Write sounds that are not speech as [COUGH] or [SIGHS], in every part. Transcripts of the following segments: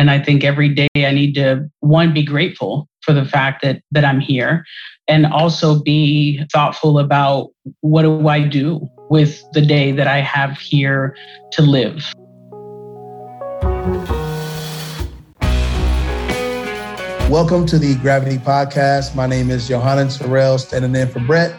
And I think every day I need to, one, be grateful for the fact that, that I'm here and also be thoughtful about what do I do with the day that I have here to live. Welcome to the Gravity Podcast. My name is Yohannan Terrell, standing in for Brett.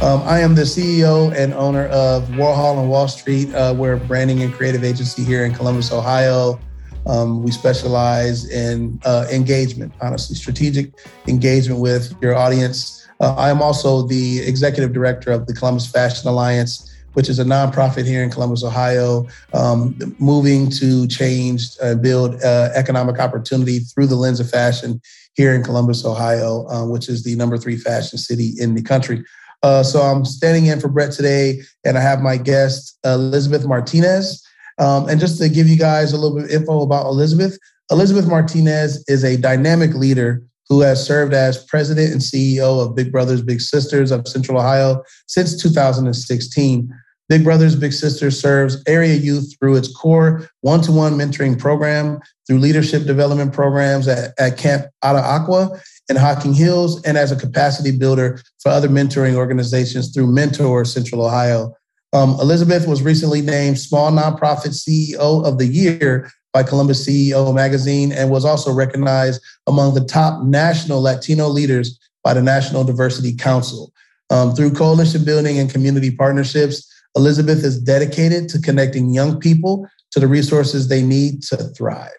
Um, I am the CEO and owner of Warhol and Wall Street. Uh, we're a branding and creative agency here in Columbus, Ohio. Um, we specialize in uh, engagement, honestly, strategic engagement with your audience. Uh, I am also the executive director of the Columbus Fashion Alliance, which is a nonprofit here in Columbus, Ohio, um, moving to change and build uh, economic opportunity through the lens of fashion here in Columbus, Ohio, uh, which is the number three fashion city in the country. Uh, so I'm standing in for Brett today, and I have my guest, Elizabeth Martinez. Um, and just to give you guys a little bit of info about Elizabeth, Elizabeth Martinez is a dynamic leader who has served as president and CEO of Big Brothers Big Sisters of Central Ohio since 2016. Big Brothers Big Sisters serves area youth through its core one to one mentoring program, through leadership development programs at, at Camp Oty'Okwa in Hocking Hills, and as a capacity builder for other mentoring organizations through Mentor Central Ohio. Um, Elizabeth was recently named Small Nonprofit CEO of the Year by Columbus CEO magazine and was also recognized among the top national Latino leaders by the National Diversity Council. Um, through coalition building and community partnerships, Elizabeth is dedicated to connecting young people to the resources they need to thrive.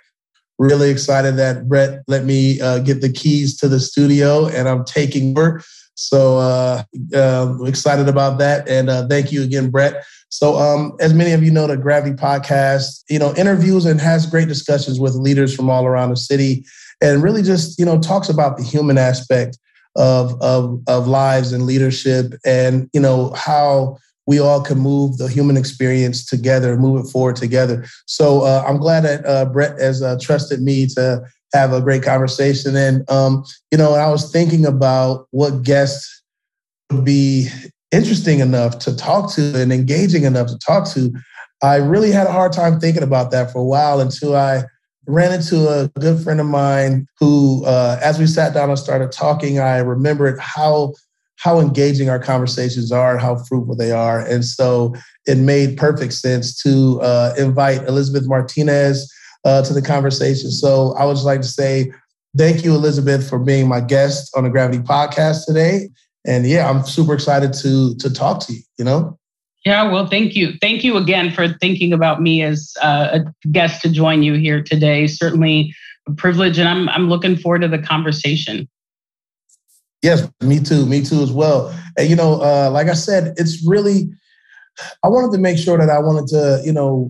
Really excited that Brett let me uh, get the keys to the studio and I'm taking over. So uh, uh, excited about that. And uh, thank you again, Brett. So um, as many of you know, the Gravity Podcast, you know, interviews and has great discussions with leaders from all around the city and really just, you know, talks about the human aspect of, of, of lives and leadership and, you know, how we all can move the human experience together, move it forward together. So uh, I'm glad that uh, Brett has uh, trusted me to have a great conversation. And um, you know, I was thinking about what guests would be interesting enough to talk to and engaging enough to talk to. I really had a hard time thinking about that for a while until I ran into a good friend of mine who, uh, as we sat down and started talking, I remembered how how engaging our conversations are and how fruitful they are. And so it made perfect sense to uh, invite Elizabeth Martinez uh, to the conversation. So I would just like to say thank you, Elizabeth, for being my guest on the Gravity Podcast today. And yeah, I'm super excited to to talk to you. You know. Yeah, well, thank you. Thank you again for thinking about me as uh, a guest to join you here today. Certainly a privilege, and I'm I'm looking forward to the conversation. Yes, me too. Me too as well. And you know, uh, like I said, it's really. I wanted to make sure that I wanted to, you know,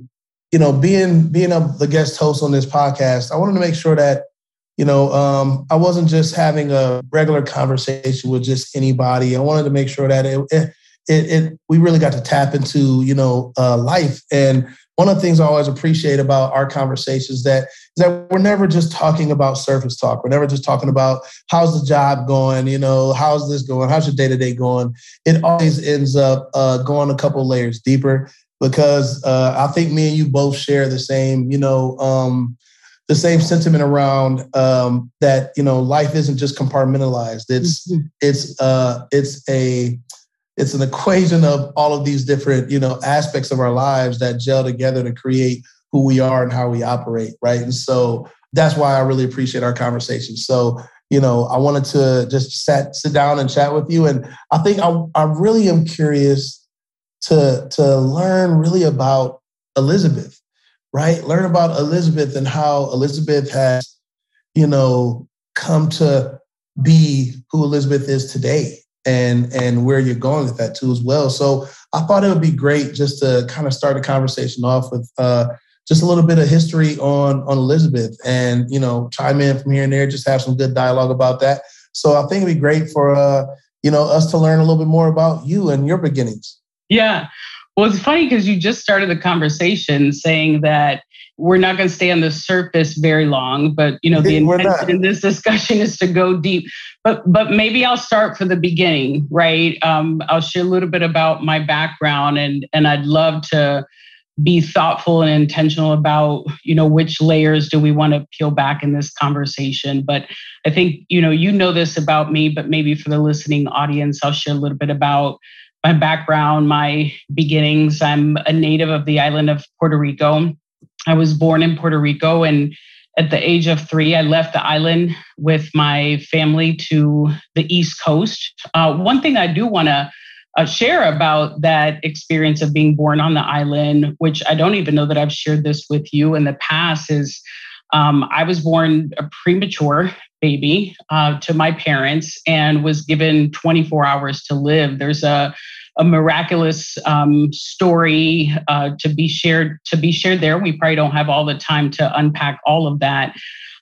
you know, being being a, the guest host on this podcast, I wanted to make sure that you know um, I wasn't just having a regular conversation with just anybody. I wanted to make sure that it, it, it, it we really got to tap into you know uh, life. And one of the things I always appreciate about our conversations that that we're never just talking about surface talk. We're never just talking about how's the job going, you know, how's this going, how's your day to day going. It always ends up uh, going a couple layers deeper because uh, I think me and you both share the same, you know, um, the same sentiment around um, that you know life isn't just compartmentalized. It's mm-hmm. it's uh, it's a it's an equation of all of these different you know aspects of our lives that gel together to create who we are and how we operate, right? And so that's why I really appreciate our conversation. So you know, I wanted to just sat sit down and chat with you, and I think I I really am curious to to learn really about Elizabeth, right? Learn about Elizabeth and how Elizabeth has, you know, come to be who Elizabeth is today and and where you're going with that too as well. So I thought it would be great just to kind of start the conversation off with uh, just a little bit of history on on Elizabeth and you know chime in from here and there, just have some good dialogue about that. So I think it'd be great for uh, you know us to learn a little bit more about you and your beginnings. Yeah. Well, it's funny because you just started the conversation saying that we're not going to stay on the surface very long, but you know the [LAUGHS] intention in this discussion is to go deep. But but maybe I'll start for the beginning, right? Um, I'll share a little bit about my background, and and I'd love to be thoughtful and intentional about you know which layers do we want to peel back in this conversation but i think you know you know this about me but maybe for the listening audience i'll share a little bit about my background my beginnings. I'm a native of the island of puerto rico. I was born in puerto rico and at the age of three i left the island with my family to the east coast. Uh, one thing i do want to uh, share about that experience of being born on the island, which I don't even know that I've shared this with you in the past, is um, I was born premature baby uh, to my parents and was given 24 hours to live. There's a a miraculous um, story uh, to be shared to be shared there. We probably don't have all the time to unpack all of that,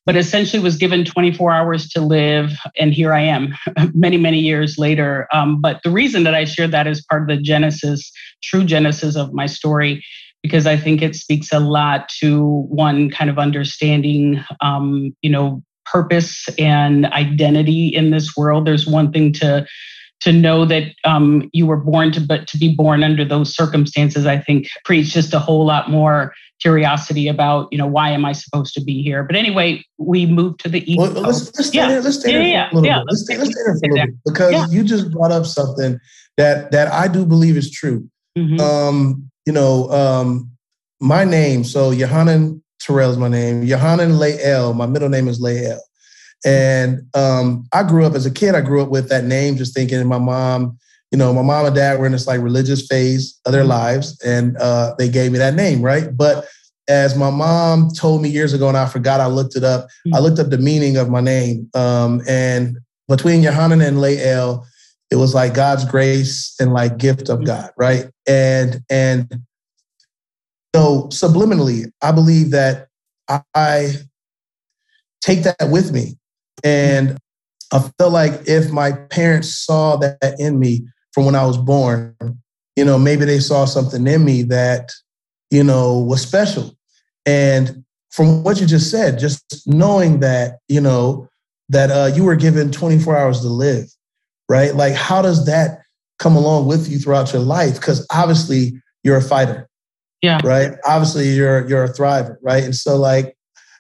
but essentially was given 24 hours to live. And here I am [LAUGHS] many, many years later. Um, but the reason that I shared that is part of the genesis, true genesis of my story, because I think it speaks a lot to one kind of understanding, um, you know, purpose and identity in this world. There's one thing to to know that um, you were born to but to be born under those circumstances i think creates just a whole lot more curiosity about, you know, why am I supposed to be here? But anyway, we moved to the east. Well, let's, let's stay yeah. there. Let's stay yeah, there for a little yeah, bit. Let's, stay, let's stay there for a little bit because you just brought up something that that I do believe is true. Mm-hmm. Um, you know, um, my name. So Yohannan Terrell is my name. Yohannan Lael. My middle name is Lael. And um, I grew up as a kid. I grew up with that name, just thinking my mom you know, my mom and dad were in this like religious phase of their mm-hmm. lives, and uh, they gave me that name, right? But as my mom told me years ago, and I forgot, I looked it up. I mm-hmm. looked up the meaning of my name, um, and between Yohannan and Lael, it was like God's grace and like gift of mm-hmm. God, right? And and so subliminally, I believe that I take that with me, and I feel like if my parents saw that in me, from when I was born. You know, maybe they saw something in me that, you know, was special. And from what you just said, just knowing that, you know, that uh, you were given 24 hours to live, right? Like, how does that come along with you throughout your life? Because obviously you're a fighter. Yeah. Right. Obviously you're you're a thriver, right? And so like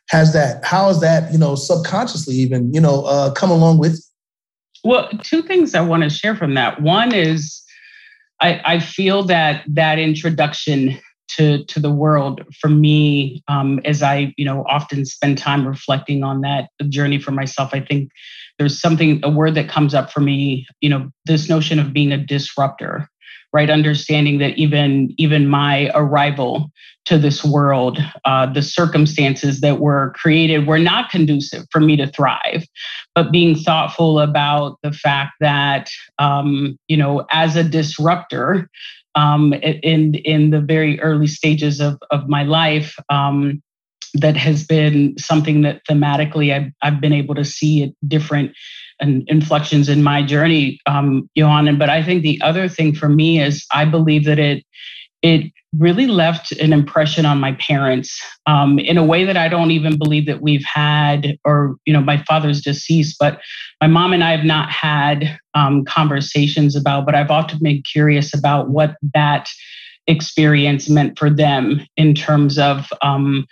has that, how is that, you know, subconsciously even, you know, uh, come along with you? Well, two things I want to share from that. One is I, I feel that that introduction to to the world for me, um, as I you know often spend time reflecting on that journey for myself. I think there's something a word that comes up for me. You know, this notion of being a disruptor right? Understanding that even even my arrival to this world uh, the circumstances that were created were not conducive for me to thrive. But being thoughtful about the fact that um, you know as a disruptor um, in in the very early stages of of my life um, that has been something that thematically I've, I've been able to see at different and inflections in my journey, um, Yohannan. But I think the other thing for me is I believe that it it really left an impression on my parents um, in a way that I don't even believe that we've had, or you know, my father's deceased, but my mom and I have not had um, conversations about. But I've often been curious about what that experience meant for them in terms of um,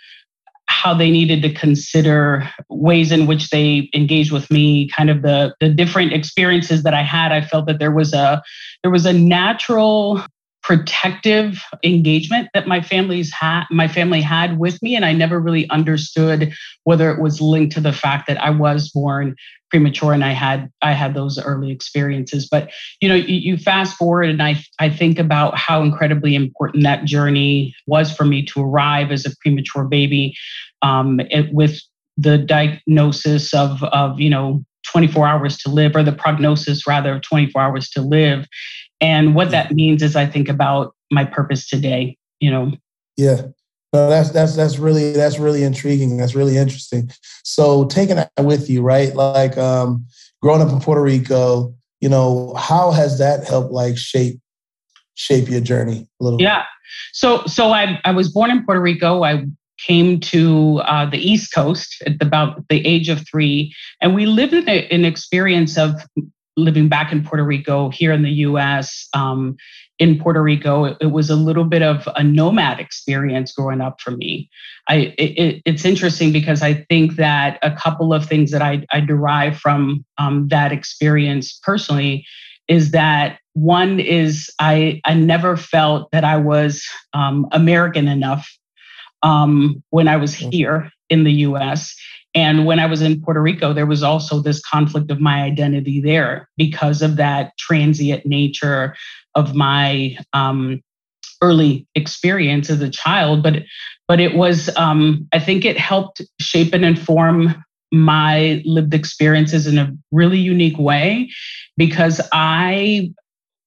how they needed to consider ways in which they engaged with me kind of the the different experiences that i had. I felt that there was a there was a natural protective engagement that my family's had my family had with me and i never really understood whether it was linked to the fact that i was born premature and i had i had those early experiences. But you know you, you fast forward and i i think about how incredibly important that journey was for me to arrive as a premature baby um, it, with the diagnosis of of you know 24 hours to live or the prognosis rather of 24 hours to live and what that means is I think about my purpose today, you know. Yeah. No, that's that's that's really that's really intriguing. That's really interesting. So taking that with you, right? Like um growing up in Puerto Rico, you know, how has that helped like shape shape your journey a little? Yeah. So so I I was born in Puerto Rico. I came to uh, the East Coast at about the age of three, and we lived in a, an experience of living back in Puerto Rico, here in the US, um, in Puerto Rico. It, it, was a little bit of a nomad experience growing up for me. I it, it's interesting because I think that a couple of things that I, I derive from um, that experience personally is that one is I I never felt that I was um, American enough um, when I was mm. here in the U.S. And when I was in Puerto Rico, there was also this conflict of my identity there because of that transient nature of my um, early experience as a child. But but it was um, I think it helped shape and inform my lived experiences in a really unique way because I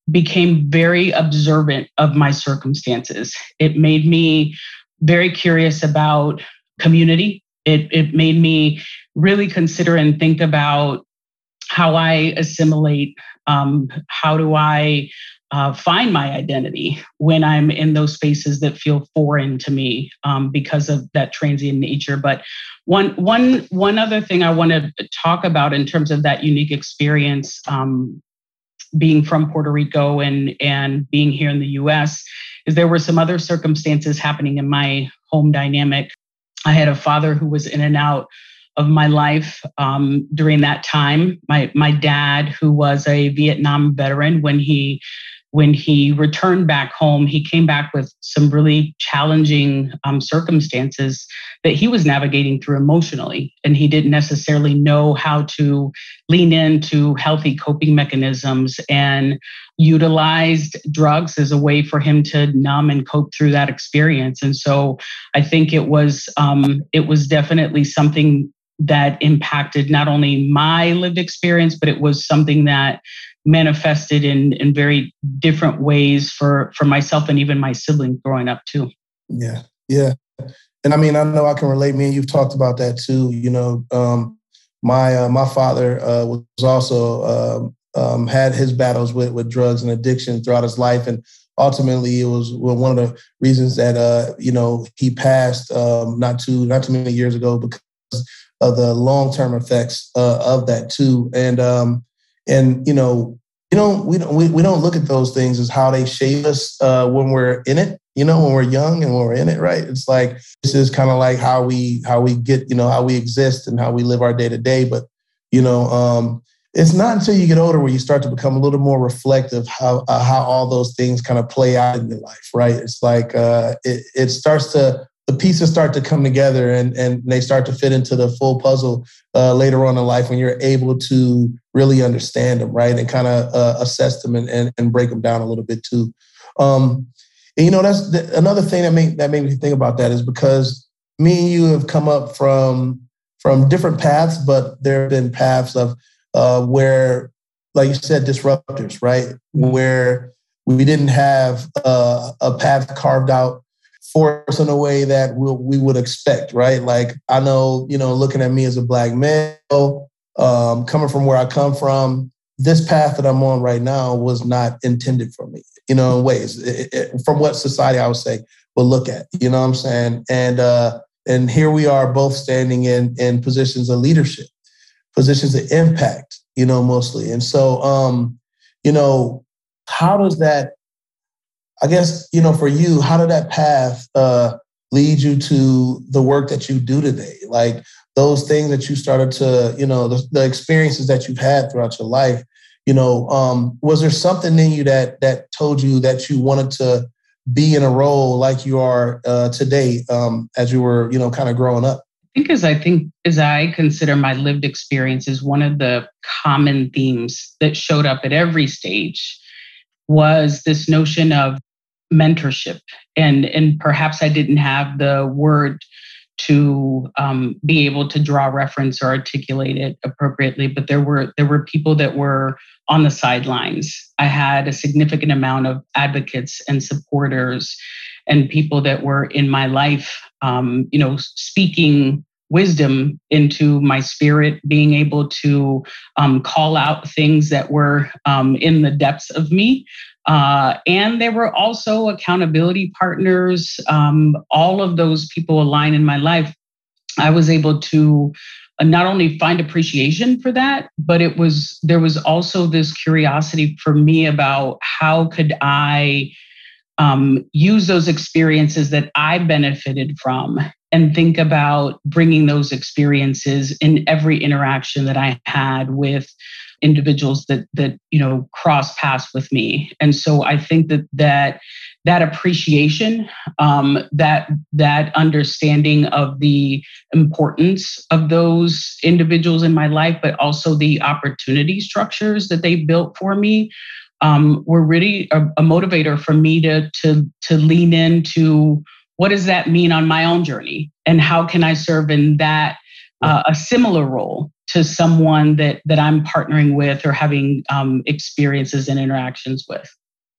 became very observant of my circumstances. It made me very curious about community. It, it made me really consider and think about how I assimilate. Um, how do I uh, find my identity when I'm in those spaces that feel foreign to me um, because of that transient nature. But one, one, one other thing I want to talk about in terms of that unique experience, um, being from Puerto Rico and and being here in the U.S., is there were some other circumstances happening in my home dynamic. I had a father who was in and out of my life um, during that time. My my dad, who was a Vietnam veteran, when he when he returned back home, he came back with some really challenging um, circumstances that he was navigating through emotionally. And he didn't necessarily know how to lean into healthy coping mechanisms and utilized drugs as a way for him to numb and cope through that experience. And so I think it was um, it was definitely something that impacted not only my lived experience, but it was something that manifested in in very different ways for for myself and even my siblings growing up too. Yeah, yeah, and I mean I know I can relate. Me and you've talked about that too. You know, um, my uh, my father uh, was also um, um, had his battles with with drugs and addiction throughout his life, and ultimately it was one of the reasons that uh, you know he passed um, not too not too many years ago because of the long term effects uh, of that too. And um, and you know you don't we don't we, we don't look at those things as how they shape us uh, when we're in it you know when we're young and when we're in it right? It's like this is kind of like how we how we get you know how we exist and how we live our day to day but you know um it's not until you get older where you start to become a little more reflective how uh, how all those things kind of play out in your life right? It's like uh it, it starts to the pieces start to come together and, and they start to fit into the full puzzle uh, later on in life when you're able to really understand them, right? And kind of uh, assess them and, and, and, break them down a little bit too. Um, and, you know, that's the, another thing that made, that made me think about that is because me and you have come up from from different paths, but there have been paths of uh, where, like you said, disruptors, right? Where we didn't have uh, a path carved out for us in a way that we'll, we would expect, right? Like I know, you know, looking at me as a black male, um, coming from where I come from, this path that I'm on right now was not intended for me, you know, in ways it, it, from what society I would say will look at, you know what I'm saying? And uh, and here we are both standing in in positions of leadership, positions of impact, you know, mostly. And so, um, you know, how does that I guess, you know, for you, how did that path uh, lead you to the work that you do today? Like those things that you started to, you know, the, the experiences that you've had throughout your life, you know, um, was there something in you that that told you that you wanted to be in a role like you are uh, today um, as you were, you know, kind of growing up? I think as I think as I consider my lived experiences, one of the common themes that showed up at every stage was this notion of mentorship and and perhaps i didn't have the word to um, be able to draw reference or articulate it appropriately but there were there were people that were on the sidelines i had a significant amount of advocates and supporters and people that were in my life um, you know speaking wisdom into my spirit, being able to um, call out things that were um, in the depths of me. Uh, and there were also accountability partners, um, all of those people align in my life. I was able to not only find appreciation for that, but it was there was also this curiosity for me about how could I um, use those experiences that I benefited from and think about bringing those experiences in every interaction that I had with individuals that that you know cross paths with me. And so i think that that that appreciation um, that that understanding of the importance of those individuals in my life but also the opportunity structures that they built for me um, were really a, a motivator for me to to to lean into what does that mean on my own journey? And how can i serve in that uh, a similar role to someone that that i'm partnering with or having um, experiences and interactions with.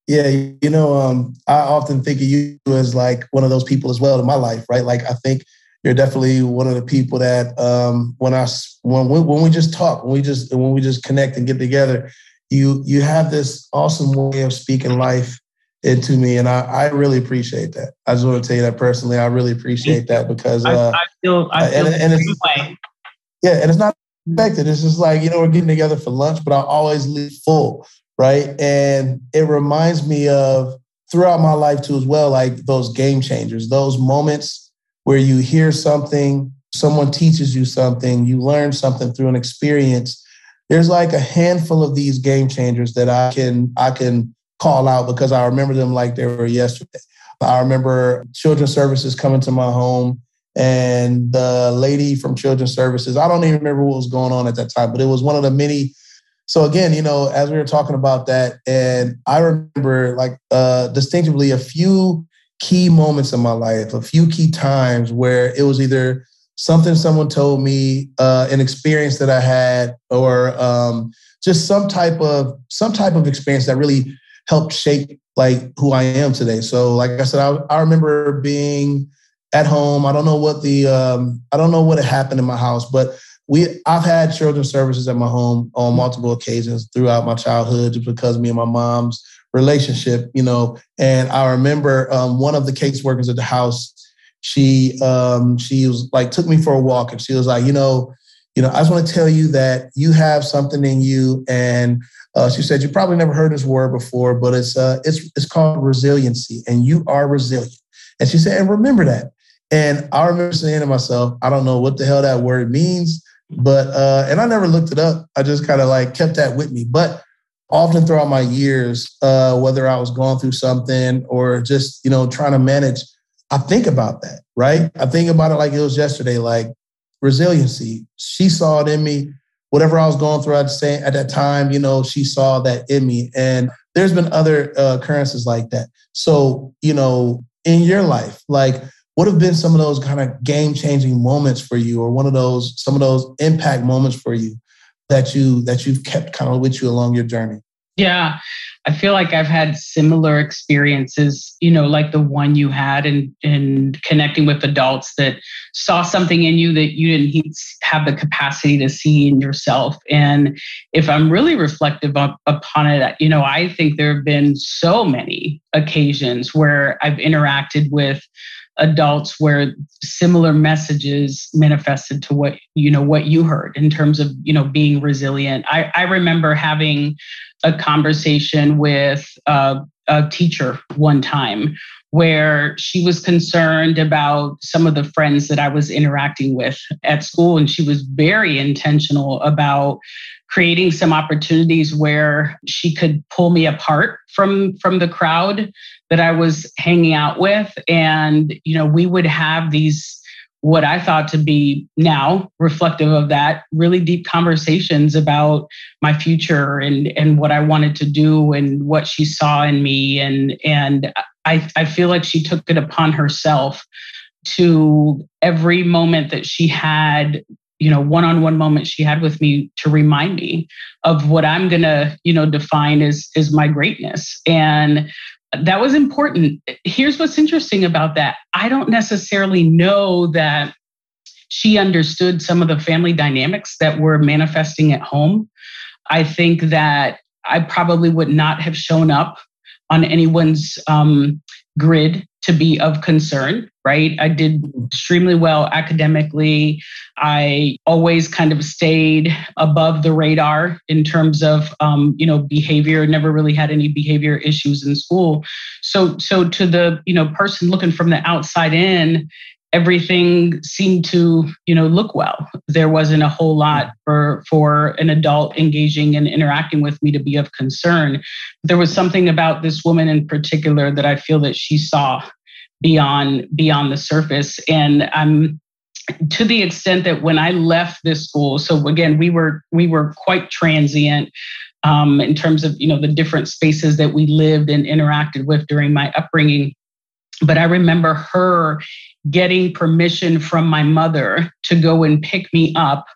Yeah you know um, i often think of you as like one of those people as well in my life right? Like i think you're definitely one of the people that um, when i when we, when we just talk when we just when we just connect and get together you you have this awesome way of speaking life into me, and I, I really appreciate that. I just want to tell you that personally. I really appreciate that because uh, I, I feel I feel and, and it's, way. yeah, and it's not expected. It's just like you know we're getting together for lunch, but I always leave full, right? And it reminds me of throughout my life too, as well, like those game changers, those moments where you hear something, someone teaches you something, you learn something through an experience there's like a handful of these game changers that I can I can call out because I remember them like they were yesterday. I remember children's services coming to my home and the lady from children's services, I don't even remember what was going on at that time, but it was one of the many. So again, you know, as we were talking about that, and I remember like uh, distinctively a few key moments in my life, a few key times where it was either something someone told me, uh, an experience that I had, or um, just some type of some type of experience that really helped shape like who I am today. So, like I said, I, I remember being at home. I don't know what the um, I don't know what happened in my house, but we I've had children's services at my home on multiple occasions throughout my childhood, just because me and my mom's relationship, you know. And I remember um, one of the caseworkers at the house she um, she was like took me for a walk and she was like, you know, you know, I just want to tell you that you have something in you, and uh, she said you probably never heard this word before, but it's uh, it's it's called resiliency, and you are resilient. And she said, and remember that. And I remember saying to myself, I don't know what the hell that word means, but uh, and I never looked it up. I just kind of like kept that with me. But often throughout my years, uh, whether I was going through something or just you know trying to manage I think about that, right? I think about it like it was yesterday, like resiliency. She saw it in me. Whatever I was going through at, the at that time, you know, she saw that in me. And there's been other uh, occurrences like that. So, you know, in your life, like what have been some of those kind of game changing moments for you, or one of those, some of those impact moments for you that you that you've kept kind of with you along your journey? Yeah. I feel like I've had similar experiences, you know, like the one you had in, in connecting with adults that saw something in you that you didn't have the capacity to see in yourself. And if I'm really reflective upon it, you know, I think there have been so many occasions where I've interacted with adults where similar messages manifested to what you know what you heard in terms of you know being resilient i, I remember having a conversation with a, a teacher one time where she was concerned about some of the friends that I was interacting with at school. And she was very intentional about creating some opportunities where she could pull me apart from from the crowd that I was hanging out with. And you know we would have these what I thought to be now reflective of that really deep conversations about my future and and what I wanted to do and what she saw in me. And and I I feel like she took it upon herself to every moment that she had you know one-on-one moment she had with me to remind me of what i'm going to you know define as is my greatness. And that was important. Here's what's interesting about that. I don't necessarily know that she understood some of the family dynamics that were manifesting at home. I think that I probably would not have shown up on anyone's um, grid to be of concern, right? I did extremely well academically. I always kind of stayed above the radar in terms of, um, you know, behavior. Never really had any behavior issues in school. So, so to the you know person looking from the outside in, everything seemed to you know look well there wasn't a whole lot for for an adult engaging and interacting with me to be of concern there was something about this woman in particular that i feel that she saw beyond beyond the surface. And i'm to the extent that when i left this school so again we were we were quite transient um, in terms of you know the different spaces that we lived and interacted with during my upbringing. But I remember her getting permission from my mother to go and pick me up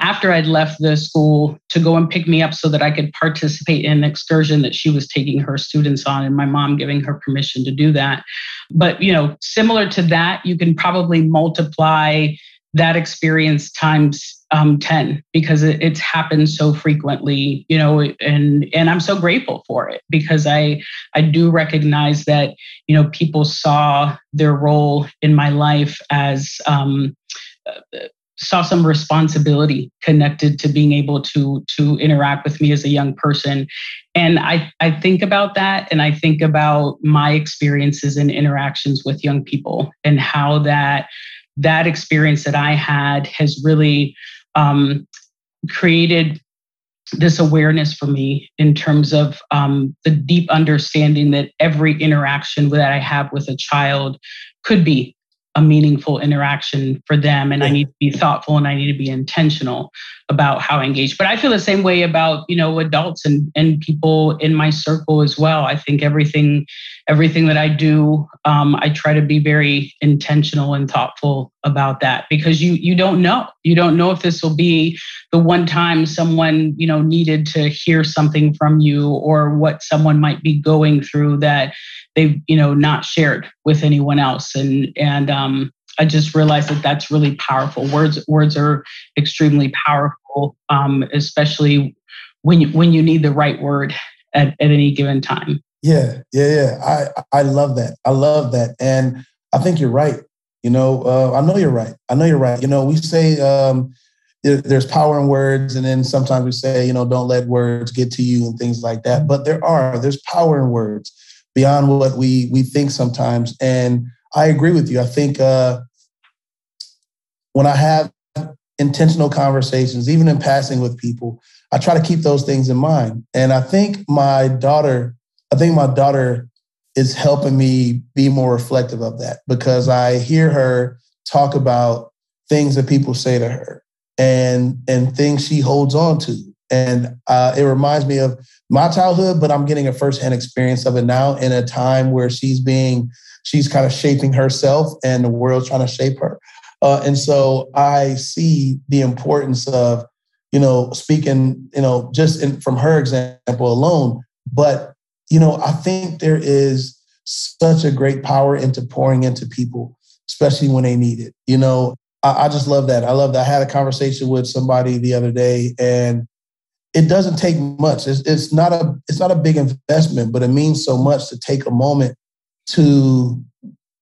after I'd left the school to go and pick me up so that I could participate in an excursion that she was taking her students on and my mom giving her permission to do that. But, you know, similar to that, you can probably multiply that experience times um, 10 because it, it's happened so frequently you know and and i'm so grateful for it because i i do recognize that you know people saw their role in my life as um, uh, saw some responsibility connected to being able to to interact with me as a young person. And i i think about that and i think about my experiences and interactions with young people and how that that experience that I had has really um, created this awareness for me in terms of um, the deep understanding that every interaction that I have with a child could be a meaningful interaction for them and i need to be thoughtful and i need to be intentional about how i engage. But i feel the same way about you know adults and and people in my circle as well. I think everything everything that i do um, i try to be very intentional and thoughtful about that because you you don't know. You don't know if this will be the one time someone you know needed to hear something from you or what someone might be going through that they've you know not shared with anyone else. And and um, i just realized that that's really powerful. Words words are extremely powerful um, especially when you when you need the right word at, at any given time yeah yeah yeah i i love that i love that and i think you're right you know uh, i know you're right i know you're right you know we say um, there's power in words and then sometimes we say you know don't let words get to you and things like that but there are there's power in words beyond what we we think sometimes. And I agree with you. I think uh, when I have intentional conversations, even in passing with people, I try to keep those things in mind. And I think my daughter, I think my daughter is helping me be more reflective of that because I hear her talk about things that people say to her and and things she holds on to. And uh, it reminds me of my childhood, but I'm getting a firsthand experience of it now in a time where she's being, she's kind of shaping herself and the world's trying to shape her. Uh, and so I see the importance of, you know, speaking, you know, just in, from her example alone. But, you know, I think there is such a great power into pouring into people, especially when they need it. You know, I, I just love that. I love that. I had a conversation with somebody the other day and it doesn't take much. It's, it's not a it's not a big investment, but it means so much to take a moment to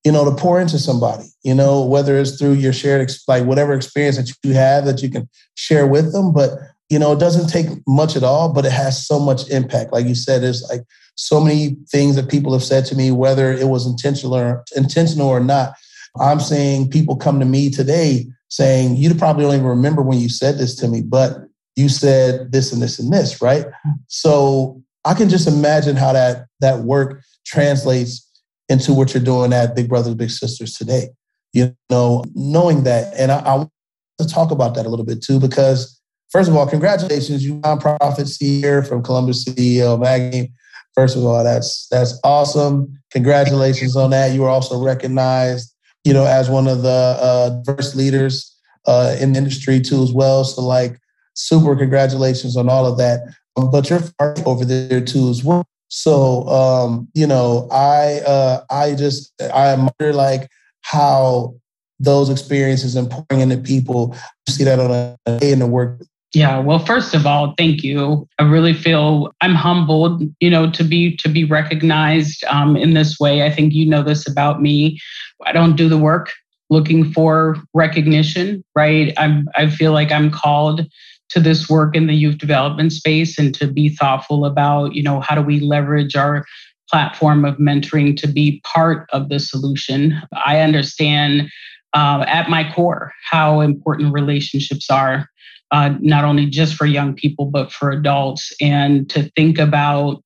you know to pour into somebody. You know whether it's through your shared like whatever experience that you have that you can share with them, but you know it doesn't take much at all, but it has so much impact. Like you said, it's like so many things that people have said to me, whether it was intentional or intentional or not. I'm saying people come to me today saying, you probably don't even remember when you said this to me, but you said this and this and this, right? So I can just imagine how that that work translates into what you're doing at Big Brothers Big Sisters today. You know, knowing that, and I, I want to talk about that a little bit too, because first of all, congratulations, you nonprofit CEO from Columbus CEO Magazine. First of all, that's that's awesome. Congratulations on that. You were also recognized, you know, as one of the uh, diverse leaders uh, in the industry too, as well. So, like, super congratulations on all of that. Um, but you're far over there too as well. So um, you know, I uh, I just I admire like how those experiences and pouring into people. You see that on a day in the work Yeah, well, first of all, thank you. I really feel I'm humbled, you know, to be to be recognized um, in this way. I think you know this about me. I don't do the work looking for recognition, right? I'm I feel like I'm called to this work in the youth development space and to be thoughtful about, you know, how do we leverage our platform of mentoring to be part of the solution. I understand uh, at my core how important relationships are uh, not only just for young people, but for adults, and to think about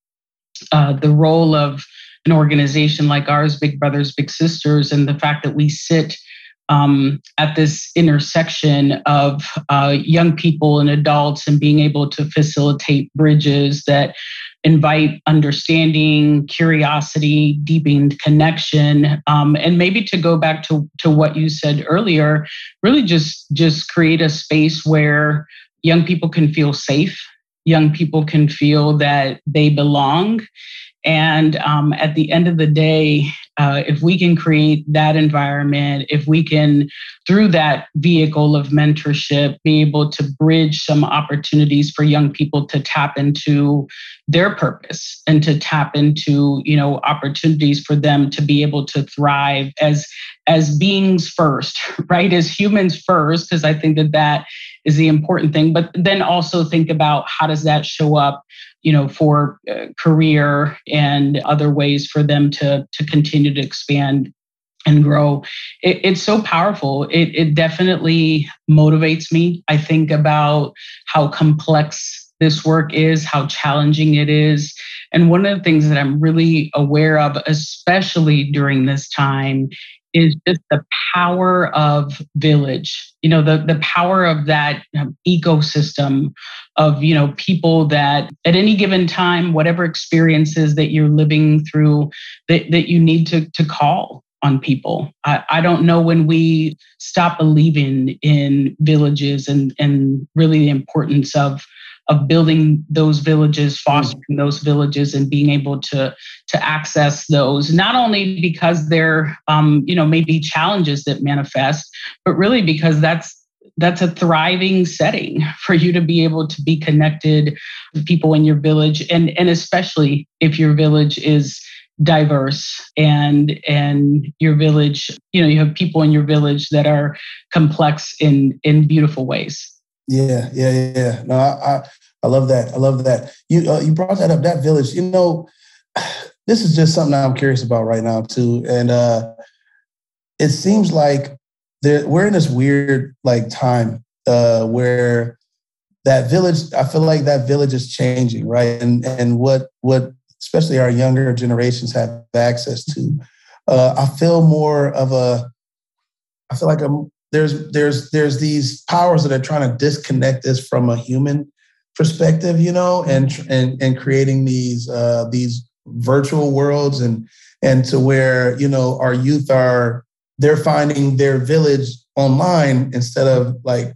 uh, the role of an organization like ours, Big Brothers, Big Sisters, and the fact that we sit um, at this intersection of uh, young people and adults and being able to facilitate bridges that invite understanding, curiosity, deepened connection, um, and maybe to go back to, to what you said earlier, really just just create a space where young people can feel safe, young people can feel that they belong, and um, at the end of the day, uh, if we can create that environment, if we can, through that vehicle of mentorship, be able to bridge some opportunities for young people to tap into their purpose and to tap into, you know, opportunities for them to be able to thrive as as beings first, [LAUGHS] right? As humans first, because I think that that is the important thing. But then also think about how does that show up you know, for uh, career and other ways for them to to continue to expand and grow. It, it's so powerful. It, it definitely motivates me. I think about how complex this work is, how challenging it is. And one of the things that I'm really aware of, especially during this time, is just the power of village you know the the power of that um, ecosystem of you know people that at any given time whatever experiences that you're living through that, that you need to to call on people. I, I don't know when we stop believing in villages and and really the importance of of building those villages, mm. fostering those villages, and being able to to access those. Not only because there, um, you know, may be challenges that manifest, but really because that's that's a thriving setting for you to be able to be connected with people in your village, and and especially if your village is diverse and and your village you know you have people in your village that are complex in in beautiful ways yeah yeah yeah no i I love that. I love that. You uh, you brought that up. That village. You know, [SIGHS] this is just something I'm curious about right now too. And uh, it seems like there, we're in this weird like time uh, where that village. I feel like that village is changing, right? And and what what especially our younger generations have access to. Uh, I feel more of a. I feel like I'm, there's there's there's these powers that are trying to disconnect us from a human perspective, you know, and and and creating these uh, these virtual worlds and and to where you know our youth are they're finding their village online instead of like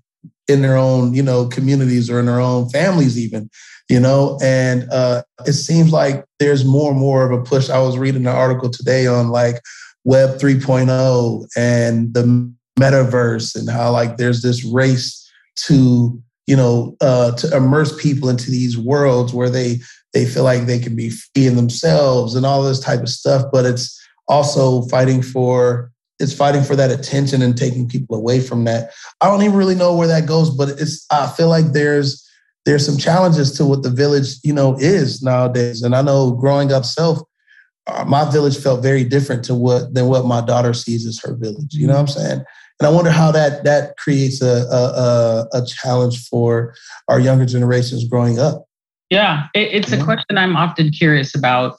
in their own you know communities or in their own families even you know? And uh, it seems like there's more and more of a push. I was reading an article today on like web 3.0 and the metaverse and how like there's this race to you know, uh, to immerse people into these worlds where they they feel like they can be free in themselves and all this type of stuff. But it's also fighting for it's fighting for that attention and taking people away from that. I don't even really know where that goes, but it's I feel like there's there's some challenges to what the village you know is nowadays. And I know growing up self, uh, my village felt very different to what than what my daughter sees as her village. You know what I'm saying? And I wonder how that that creates a a, a challenge for our younger generations growing up. Yeah, it, it's a question I'm often curious about,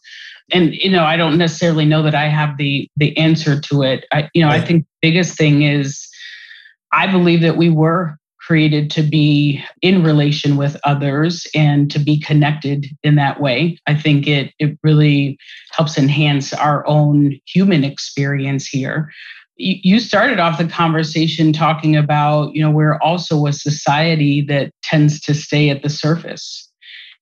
and you know, I don't necessarily know that I have the the answer to it. I, you know, right. I think the biggest thing is I believe that we were created to be in relation with others and to be connected in that way. I think it it really helps enhance our own human experience here you started off the conversation talking about you know we're also a society that tends to stay at the surface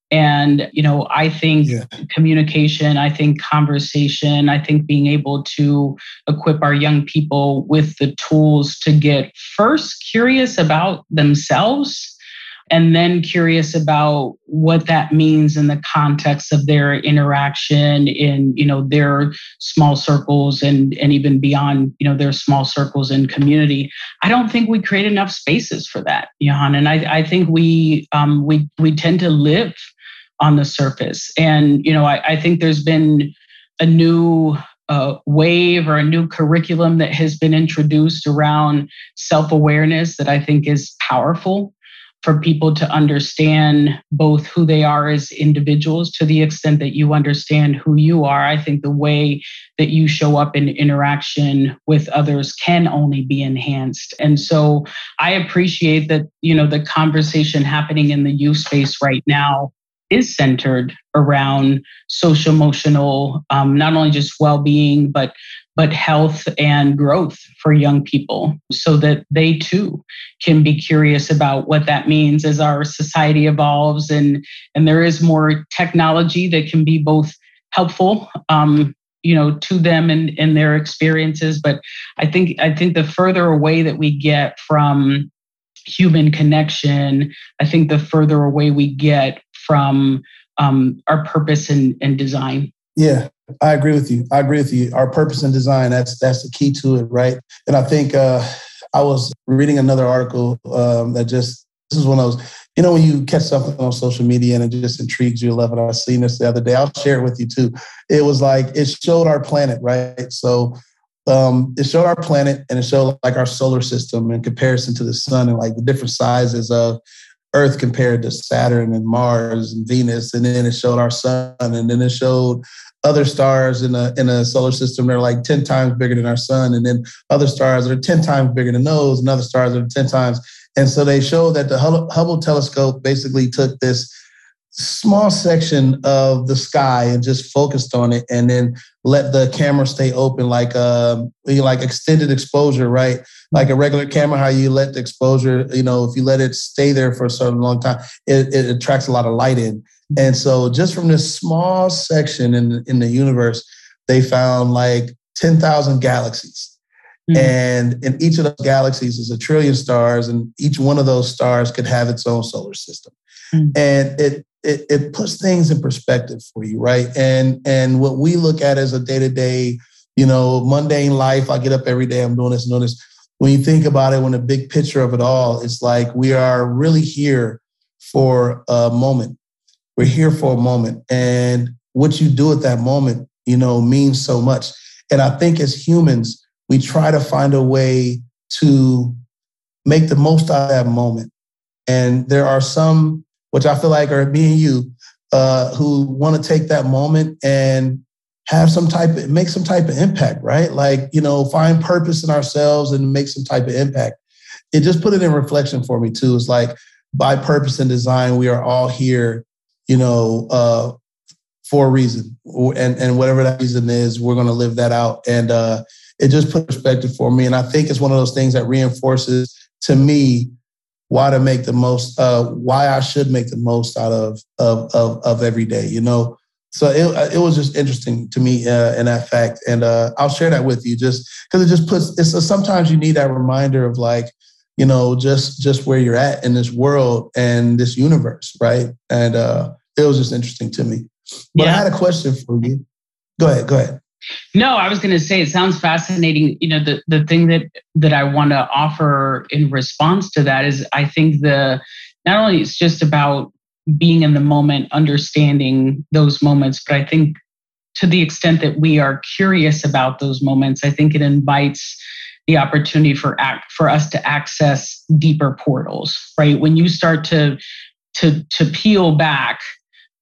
and you know i think yeah. communication i think conversation i think being able to equip our young people with the tools to get first curious about themselves and then curious about what that means in the context of their interaction in you know their small circles and and even beyond you know their small circles in community. I don't think we create enough spaces for that Yohannan i, I think we um, we we tend to live on the surface. And you know i, I think there's been a new uh, wave or a new curriculum that has been introduced around self awareness that I think is powerful for people to understand both who they are as individuals to the extent that you understand who you are. I think the way that you show up in interaction with others can only be enhanced. And so I appreciate that, you know, the conversation happening in the youth space right now is centered around social emotional um, not only just well-being but but health and growth for young people so that they too can be curious about what that means as our society evolves. And and there is more technology that can be both helpful um, you know to them and in their experiences. But i think i think the further away that we get from human connection i think the further away we get from um, our purpose and, and design. Yeah, I agree with you. I agree with you. Our purpose and design, that's that's the key to it, right? And I think uh, I was reading another article um, that just this is one of those, you know, when you catch something on social media and it just intrigues you, love it. I seen this the other day. I'll share it with you too. It was like it showed our planet, right? So um, it showed our planet and it showed like our solar system in comparison to the sun and like the different sizes of Earth compared to Saturn and Mars and Venus, and then it showed our sun, and then it showed other stars in a in a solar system that are like 10 times bigger than our sun, and then other stars that are 10 times bigger than those, and other stars that are 10 times. And so they show that the Hubble telescope basically took this small section of the sky and just focused on it and then let the camera stay open like um like extended exposure right like a regular camera how you let the exposure you know if you let it stay there for a certain long time it, it attracts a lot of light in and so just from this small section in in the universe they found like 10,000 galaxies Mm-hmm. And in each of those galaxies is a trillion stars, and each one of those stars could have its own solar system. Mm-hmm. And it it, it puts things in perspective for you, right? And and what we look at as a day to day, you know, mundane life. I get up every day. I'm doing this and doing this. When you think about it, when the big picture of it all, it's like we are really here for a moment. We're here for a moment, and what you do at that moment, you know, means so much. And I think as humans, we try to find a way to make the most out of that moment. And there are some which I feel like are me and you, uh, who want to take that moment and have some type of make some type of impact, right? Like, you know, find purpose in ourselves and make some type of impact. It just put it in reflection for me too. It's like by purpose and design, we are all here, you know, uh, for a reason. And and whatever that reason is, we're gonna live that out. And uh it just put perspective for me. And I think it's one of those things that reinforces to me why to make the most, uh, why I should make the most out of of of, of every day. You know, so it it was just interesting to me uh, in that fact, and uh, I'll share that with you just because it just puts. It's sometimes you need that reminder of like, you know, just just where you're at in this world and this universe, right? And uh, it was just interesting to me. But yeah. I had a question for you. Go ahead. Go ahead. No, I was going to say it sounds fascinating. You know, the the thing that that I want to offer in response to that is I think the not only it's just about being in the moment, understanding those moments, but I think to the extent that we are curious about those moments, I think it invites the opportunity for act for us to access deeper portals. Right? When you start to to to peel back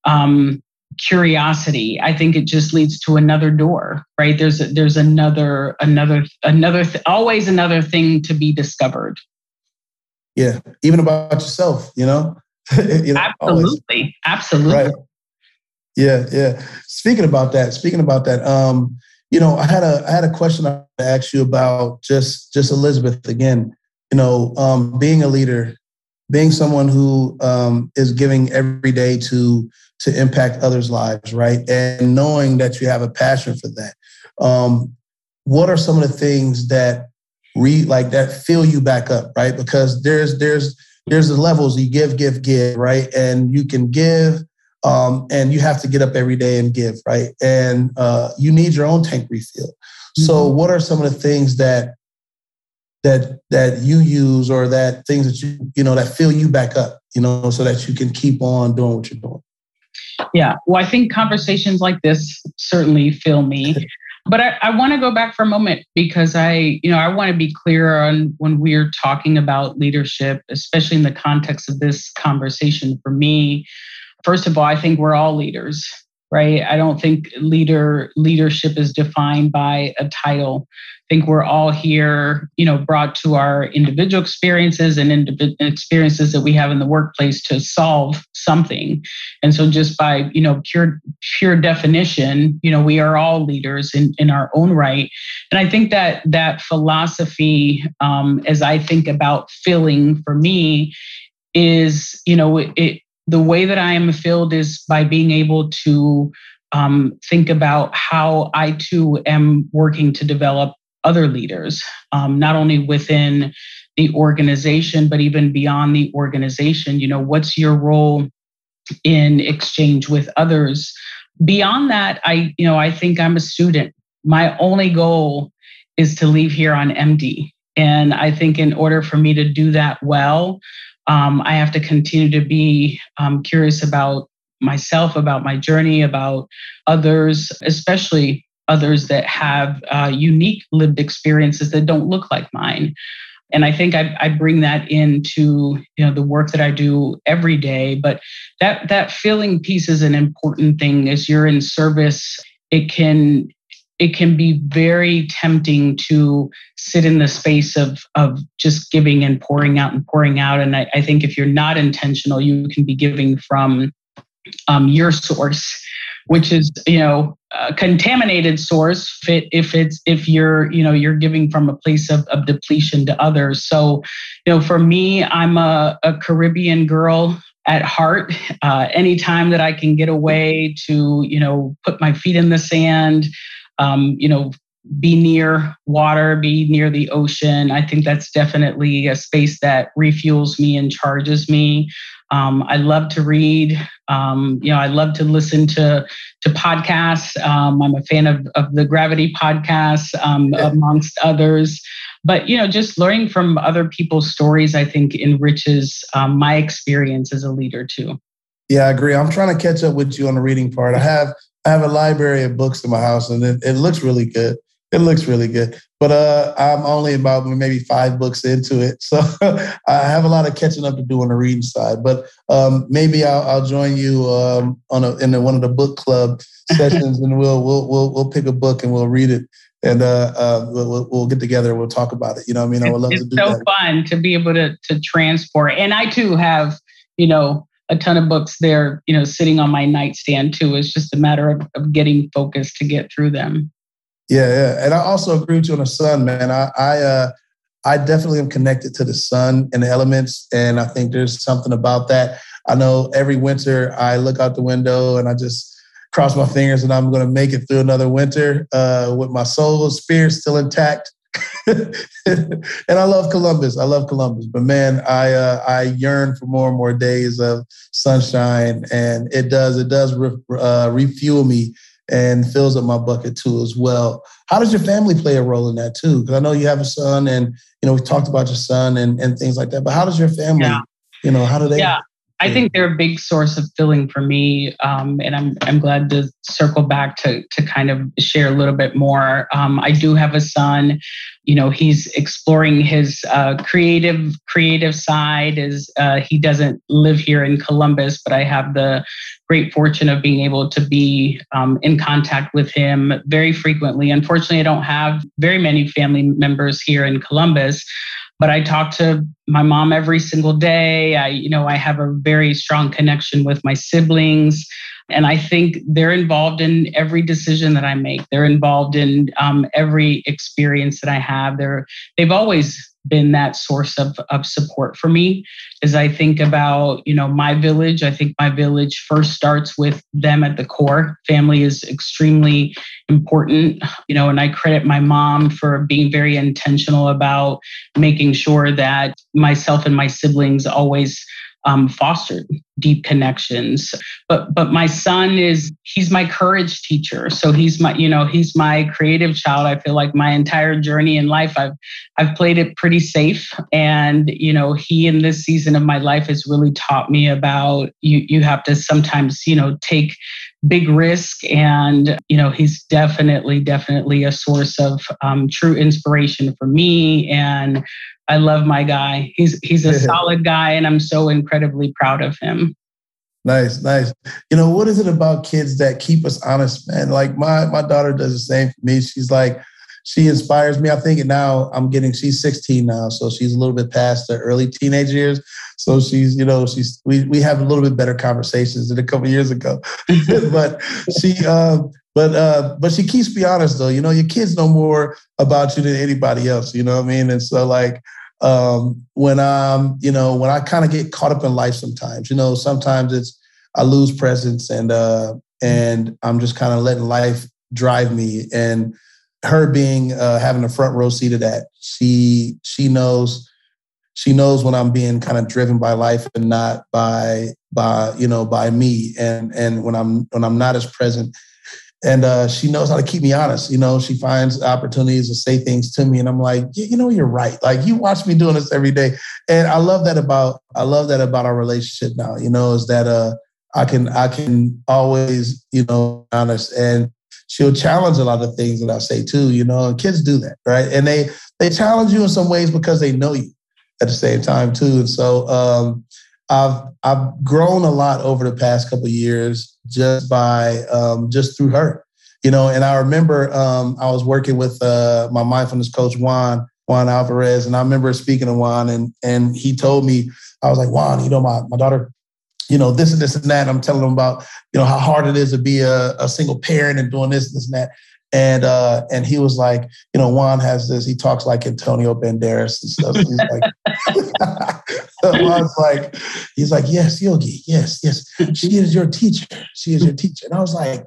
um, curiosity i think it just leads to another door right? There's a, there's another another another th- always another thing to be discovered. Yeah even about yourself you know, [LAUGHS] you know absolutely always. absolutely. Right. Yeah yeah. Speaking about that speaking about that um you know i had a i had a question to ask you about just just elizabeth again you know um being a leader being someone who um is giving every day to to impact others' lives, right? And knowing that you have a passion for that. Um, what are some of the things that re like that fill you back up, right? Because there's there's there's the levels you give, give, give, right? And you can give, um, and you have to get up every day and give, right? And uh, you need your own tank refill. Mm-hmm. So, what are some of the things that that that you use, or that things that you you know that fill you back up, you know, so that you can keep on doing what you're doing? Yeah, well, I think conversations like this certainly fill me. [LAUGHS] But I, I want to go back for a moment because I, you know, I want to be clear on when we're talking about leadership, especially in the context of this conversation. For me, first of all, I think we're all leaders right? I don't think leader leadership is defined by a title. I think we're all here, you know, brought to our individual experiences and individual experiences that we have in the workplace to solve something. And so just by, you know, pure pure definition, you know, we are all leaders in, in our own right. And I think that that philosophy, um, as I think about filling for me, is, you know, it the way that I am filled is by being able to um, think about how I too am working to develop other leaders, um, not only within the organization, but even beyond the organization. You know, what's your role in exchange with others? Beyond that, I, you know, I think I'm a student. My only goal is to leave here on MD. And I think in order for me to do that well, um, I have to continue to be um, curious about myself, about my journey, about others, especially others that have uh, unique lived experiences that don't look like mine. And I think I, I, bring that into you know the work that I do every day. But that that feeling piece is an important thing. As you're in service, it can it can be very tempting to sit in the space of of just giving and pouring out and pouring out. And I, I think if you're not intentional, you can be giving from um, your source, which is you know a contaminated source. Fit if it's if you're you know you're giving from a place of, of depletion to others. So you know for me, I'm a, a Caribbean girl at heart. Uh, anytime that I can get away to you know put my feet in the sand um, you know, be near water, be near the ocean. I think that's definitely a space that refuels me and charges me. Um, I love to read. Um, you know, I love to listen to to podcasts. Um, I'm a fan of of the Gravity podcast, um, yeah. amongst others. But you know, just learning from other people's stories, I think, enriches um, my experience as a leader too. Yeah, I agree. I'm trying to catch up with you on the reading part. I have I have a library of books in my house, and it, it looks really good. It looks really good. But uh, I'm only about maybe five books into it, so [LAUGHS] I have a lot of catching up to do on the reading side. But um, maybe I'll, I'll, join you um, on a, in one of the book club [LAUGHS] sessions, and we'll, we'll we'll we'll pick a book and we'll read it and uh, uh, we'll, we'll, get together and we'll talk about it. You know, I mean, I would love it's to do so that. fun to be able to to transport, and I too have you know a ton of books there, you know, sitting on my nightstand too. It's just a matter of, of getting focused to get through them. Yeah, yeah. And I also agree with you on the sun, man. I I uh I definitely am connected to the sun and the elements. And I think there's something about that. I know every winter I look out the window and I just cross my fingers and I'm going to make it through another winter uh, with my soul, spirit still intact. [LAUGHS] and I love Columbus. I love Columbus, but man, I uh, I yearn for more and more days of sunshine, and it does it does re- uh, refuel me and fills up my bucket too as well. How does your family play a role in that too? Because I know you have a son, and you know we talked about your son and and things like that. But how does your family? Yeah. You know, how do they? Yeah. I think they're a big source of filling for me, um, and I'm I'm glad to circle back to to kind of share a little bit more. Um, I do have a son. You know, he's exploring his uh, creative creative side. As uh, he doesn't live here in Columbus, but I have the great fortune of being able to be um, in contact with him very frequently. Unfortunately, I don't have very many family members here in Columbus but I talk to my mom every single day. I, you know, I have a very strong connection with my siblings. And I think they're involved in every decision that I make. They're involved in um, every experience that I have. They're they've always been that source of, of support for me as i think about you know my village i think my village first starts with them at the core family is extremely important you know and i credit my mom for being very intentional about making sure that myself and my siblings always um, fostered deep connections. But but my son is he's my courage teacher. So he's my you know he's my creative child. I feel like my entire journey in life I've I've played it pretty safe. And you know he in this season of my life has really taught me about you you have to sometimes you know take big risk and you know he's definitely definitely a source of um, true inspiration for me and I love my guy. He's he's a [LAUGHS] solid guy, and I'm so incredibly proud of him. Nice, nice. You know, what is it about kids that keep us honest, man? Like my my daughter does the same for me. She's like, she inspires me. I think now I'm getting she's 16 now, so she's a little bit past the early teenage years. So she's, you know, she's we we have a little bit better conversations than a couple years ago. [LAUGHS] but she um but uh but she keeps me honest though. You know, your kids know more about you than anybody else, you know what I mean? And so like um, when I'm, you know, when I kind of get caught up in life sometimes, you know, sometimes it's I lose presence and uh, and I'm just kind of letting life drive me. And her being uh, having a front row seat of that, she she knows she knows when I'm being kind of driven by life and not by by you know by me. And and when I'm when I'm not as present and uh, she knows how to keep me honest. You know, she finds opportunities to say things to me, and I'm like, you know, you're right. Like you watch me doing this every day, and I love that about I love that about our relationship now. You know, is that uh, I can I can always you know honest, and she'll challenge a lot of things that I say too. You know, and kids do that, right? And they they challenge you in some ways because they know you at the same time too. And so um, I've I've grown a lot over the past couple years just by um, just through her, you know. And I remember um, I was working with uh, my mindfulness coach Juan Juan Alvarez, and I remember speaking to Juan, and and he told me I was like Juan, you know, my my daughter, you know, this and this and that. I'm telling him about you know how hard it is to be a, a single parent and doing this this and that. And uh, and he was like, you know, Juan has this. He talks like Antonio Banderas and stuff. He's like, [LAUGHS] Juan's like, he's like, yes, Yogi, yes, yes. She is your teacher. She is your teacher. And I was like,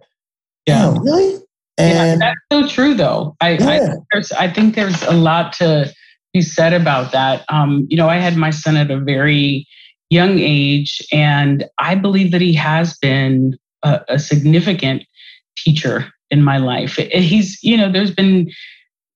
yeah, really? And yeah, that's so true, though. I, yeah. I, there's, I think there's a lot to be said about that. Um, you know, I had my son at a very young age, and I believe that he has been a, a significant teacher in my life. He's, you know, there's been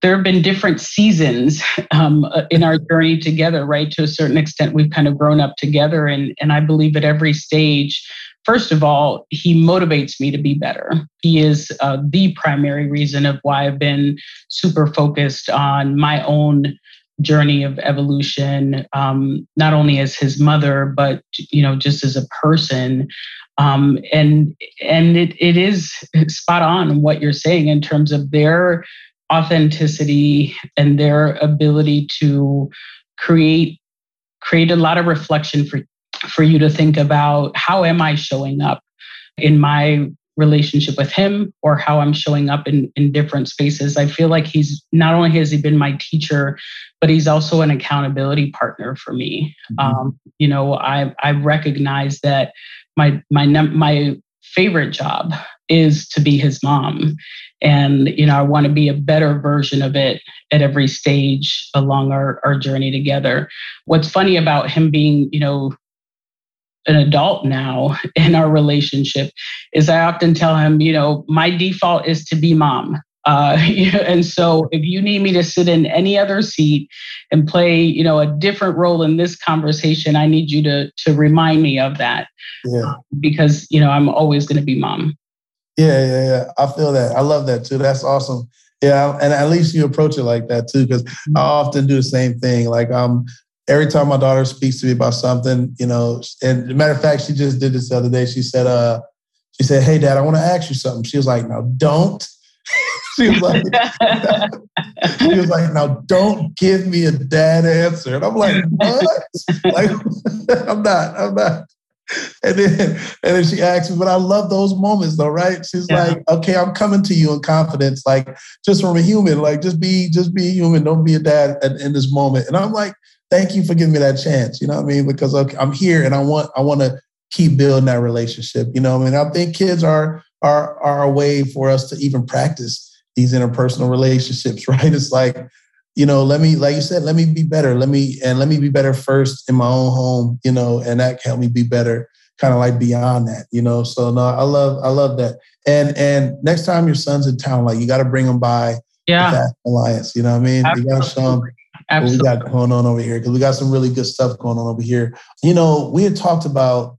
there have been different seasons um, uh, in our journey together, right? To a certain extent, we've kind of grown up together, and and I believe at every stage, first of all, he motivates me to be better. He is uh, the primary reason of why I've been super focused on my own journey of evolution, um, not only as his mother, but you know, just as a person. Um, and and it, it is spot on what you're saying in terms of their authenticity and their ability to create create a lot of reflection for for you to think about how am I showing up in my relationship with him or how I'm showing up in, in different spaces. I feel like he's not only has he been my teacher, but he's also an accountability partner for me. Mm-hmm. Um, you know, I I recognize that my my my favorite job is to be his mom and you know i want to be a better version of it at every stage along our, our journey together what's funny about him being you know an adult now in our relationship is i often tell him you know my default is to be mom uh, [LAUGHS] and so if you need me to sit in any other seat and play, you know, a different role in this conversation, I need you to to remind me of that. Yeah. Because, you know, I'm always going to be mom. Yeah, yeah, yeah. I feel that. I love that too. That's awesome. Yeah, and at least you approach it like that too, because mm-hmm. I often do the same thing. Like um, every time my daughter speaks to me about something, you know, and matter of fact, she just did this the other day. She said, uh, she said, Hey dad, I want to ask you something. She was like, No, don't [LAUGHS] she was like, [LAUGHS] she was like, now don't give me a dad answer. And I'm like, [LAUGHS] what? like, I'm not, I'm not. And then and then she asks me, but I love those moments though, right? She's yeah. like, okay, I'm coming to you in confidence, like just from a human, like just be, just be human. Don't be a dad at, in this moment. And I'm like, thank you for giving me that chance. You know what I mean? Because okay, I'm here and I want, I want to keep building that relationship. You know, I mean, I think kids are are are a way for us to even practice these interpersonal relationships, [LAUGHS] right? It's like you know, let me, like you said, let me be better. Let me, and let me be better first in my own home, you know, and that can help me be better kind of like beyond that, you know? So no, I love, I love that. And, and next time your son's in town, like you got to bring him by yeah. Alliance, you know what I mean? Absolutely. You got show him what we got going on over here because we got some really good stuff going on over here. You know, we had talked about,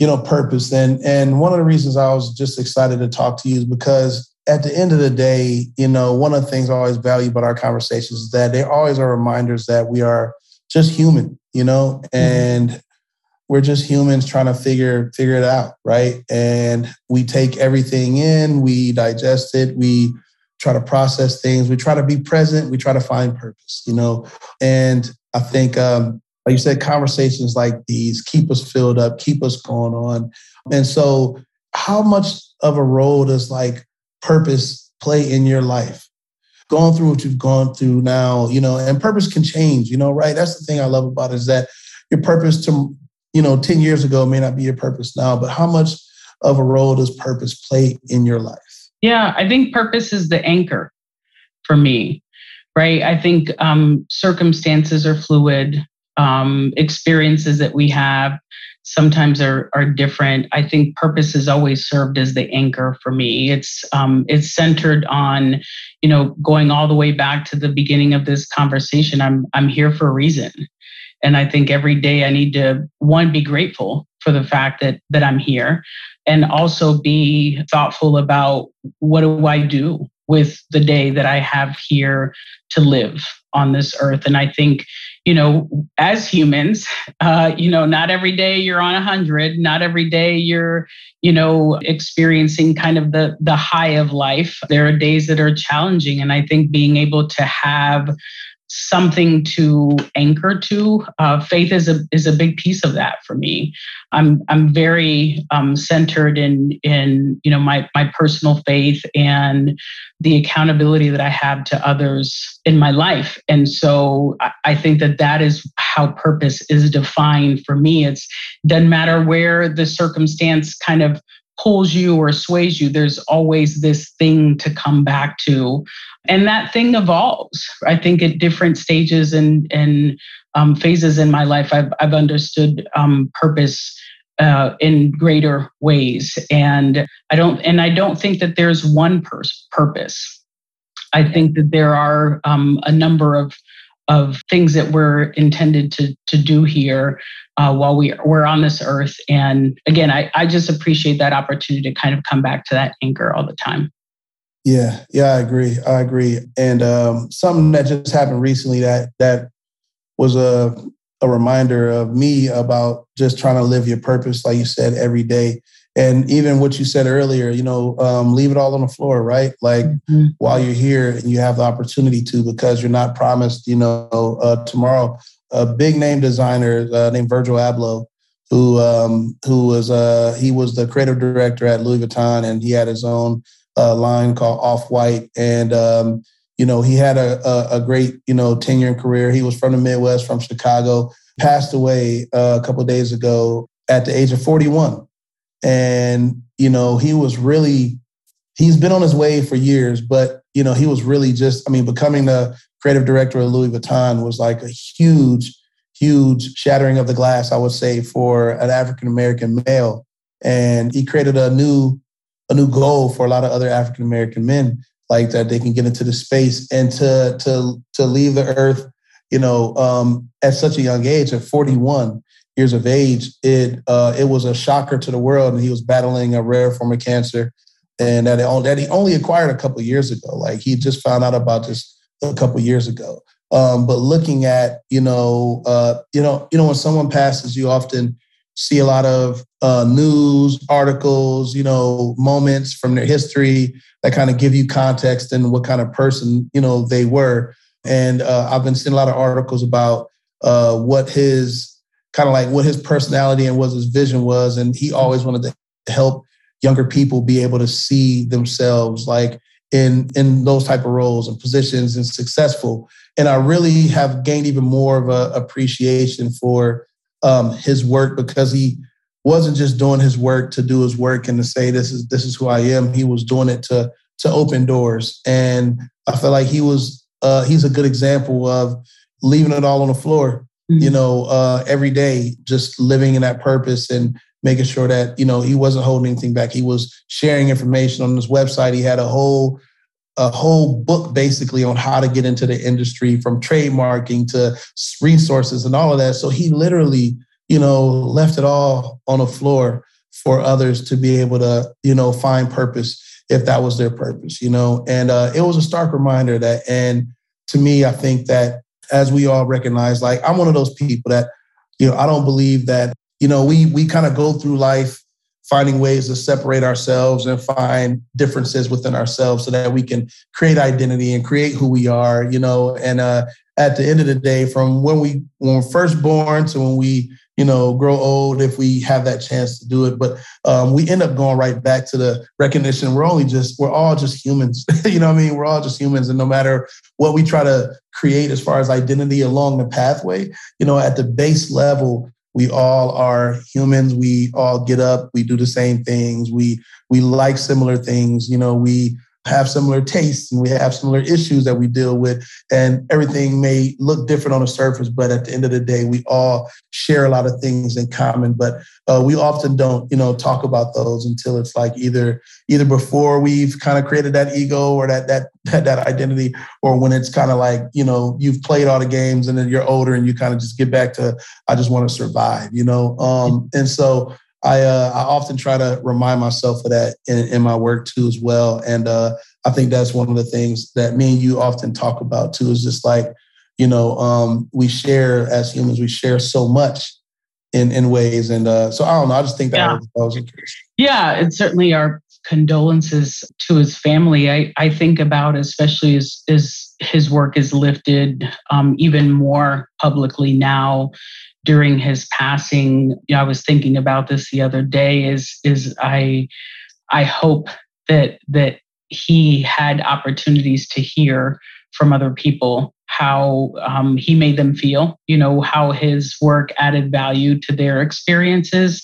you know, purpose and, and one of the reasons I was just excited to talk to you is because at the end of the day, you know, one of the things I always value about our conversations is that they always are reminders that we are just human, you know, mm-hmm. and mm-hmm. we're just humans trying to figure figure it out, right? And we take everything in, we digest it, we try to process things, we try to be present, we try to find purpose, you know. And I think, um, like you said, conversations like these keep us filled up, keep us going on. And so, how much of a role does like purpose play in your life? Going through what you've gone through now, you know, and purpose can change, you know, right? That's the thing I love about it is that your purpose to, you know, 10 years ago may not be your purpose now, but how much of a role does purpose play in your life? Yeah, I think purpose is the anchor for me, right? I think um, circumstances are fluid, um, experiences that we have sometimes are are different. I think purpose has always served as the anchor for me. It's um, it's centered on, you know, going all the way back to the beginning of this conversation. I'm I'm here for a reason, and I think every day I need to one be grateful for the fact that that I'm here, and also be thoughtful about what do I do with the day that I have here to live on this earth. And I think, you know, as humans, uh, you know, not every day you're on a hundred, not every day you're, you know, experiencing kind of the the high of life. There are days that are challenging, and I think being able to have something to anchor to. Uh, faith is a is a big piece of that for me. I'm I'm very um, centered in in you know my my personal faith and the accountability that I have to others in my life, and so I, I think that that is how purpose is defined for me. It's doesn't matter where the circumstance kind of pulls you or sways you, there's always this thing to come back to. And that thing evolves. I think at different stages and, and um, phases in my life, I've, I've understood um, purpose uh, in greater ways. And I don't, and I don't think that there's one pers- purpose. I think that there are um, a number of of things that we're intended to to do here uh, while we we're on this earth. And again, I, I just appreciate that opportunity to kind of come back to that anchor all the time. Yeah, yeah, I agree. I agree. And um, something that just happened recently that that was a a reminder of me about just trying to live your purpose, like you said, every day. And even what you said earlier you know um, leave it all on the floor right? Like mm-hmm. while you're here and you have the opportunity to because you're not promised you know uh, tomorrow. A big name designer uh, named virgil abloh who um, who was uh, he was the creative director at louis vuitton and he had his own uh, line called off white. And um, you know he had a, a, a, great you know tenure and career. He was from the midwest from chicago passed away uh, a couple days ago at the age of 41 and, you know, he was really, he's been on his way for years, but, you know, he was really just, I mean, becoming the creative director of Louis Vuitton was like a huge, huge shattering of the glass, I would say, for an African American male. And he created a new, a new goal for a lot of other African American men, like that they can get into the space and to to to leave the earth, you know, um, at such a young age, at 41, years of age, it uh, it was a shocker to the world, and he was battling a rare form of cancer, and that, that he only acquired a couple years ago. Like he just found out about this a couple years ago. Um, but looking at you know uh, you know you know when someone passes, you often see a lot of uh, news articles, you know, moments from their history that kind of give you context and what kind of person you know they were. And uh, I've been seeing a lot of articles about uh, what his kind of like what his personality and what his vision was. And he always wanted to help younger people be able to see themselves like in in those type of roles and positions and successful. And I really have gained even more of a appreciation for um, his work because he wasn't just doing his work to do his work and to say this is this is who I am. He was doing it to to open doors, and I feel like he was uh, he's a good example of leaving it all on the floor. Mm-hmm. You know, uh, every day, just living in that purpose and making sure that you know he wasn't holding anything back. He was sharing information on his website. He had a whole a whole book basically on how to get into the industry from trademarking to resources and all of that. So he literally, you know, left it all on the floor for others to be able to, you know, find purpose if that was their purpose, you know. And uh, it was a stark reminder that, and to me, I think that as we all recognize, like I'm one of those people that, you know, I don't believe that you know, we we kind of go through life finding ways to separate ourselves and find differences within ourselves so that we can create identity and create who we are, you know, and uh at the end of the day, from when we when we're first born to when we you know grow old, if we have that chance to do it, but um, we end up going right back to the recognition we're only just we're all just humans. [LAUGHS] you know, I mean, we're all just humans, and no matter what we try to create as far as identity along the pathway, you know, at the base level, we all are humans. We all get up. We do the same things. We we like similar things. You know we have similar tastes and we have similar issues that we deal with and everything may look different on the surface but at the end of the day we all share a lot of things in common. But uh, we often don't you know talk about those until it's like either either before we've kind of created that ego or that that that, [LAUGHS] that identity or when it's kind of like you know you've played all the games and then you're older and you kind of just get back to i just want to survive you know? Um and so I uh, I often try to remind myself of that in, in my work too as well, and uh, I think that's one of the things that me and you often talk about too. Is just like you know um, we share as humans, we share so much in in ways, and uh, so I don't know. I just think that yeah. was, was yeah, it's certainly our condolences to his family. I I think about especially as as his work is lifted um, even more publicly now during his passing, you know, I was thinking about this the other day. Is is I I hope that that he had opportunities to hear from other people how um, he made them feel, you know, how his work added value to their experiences.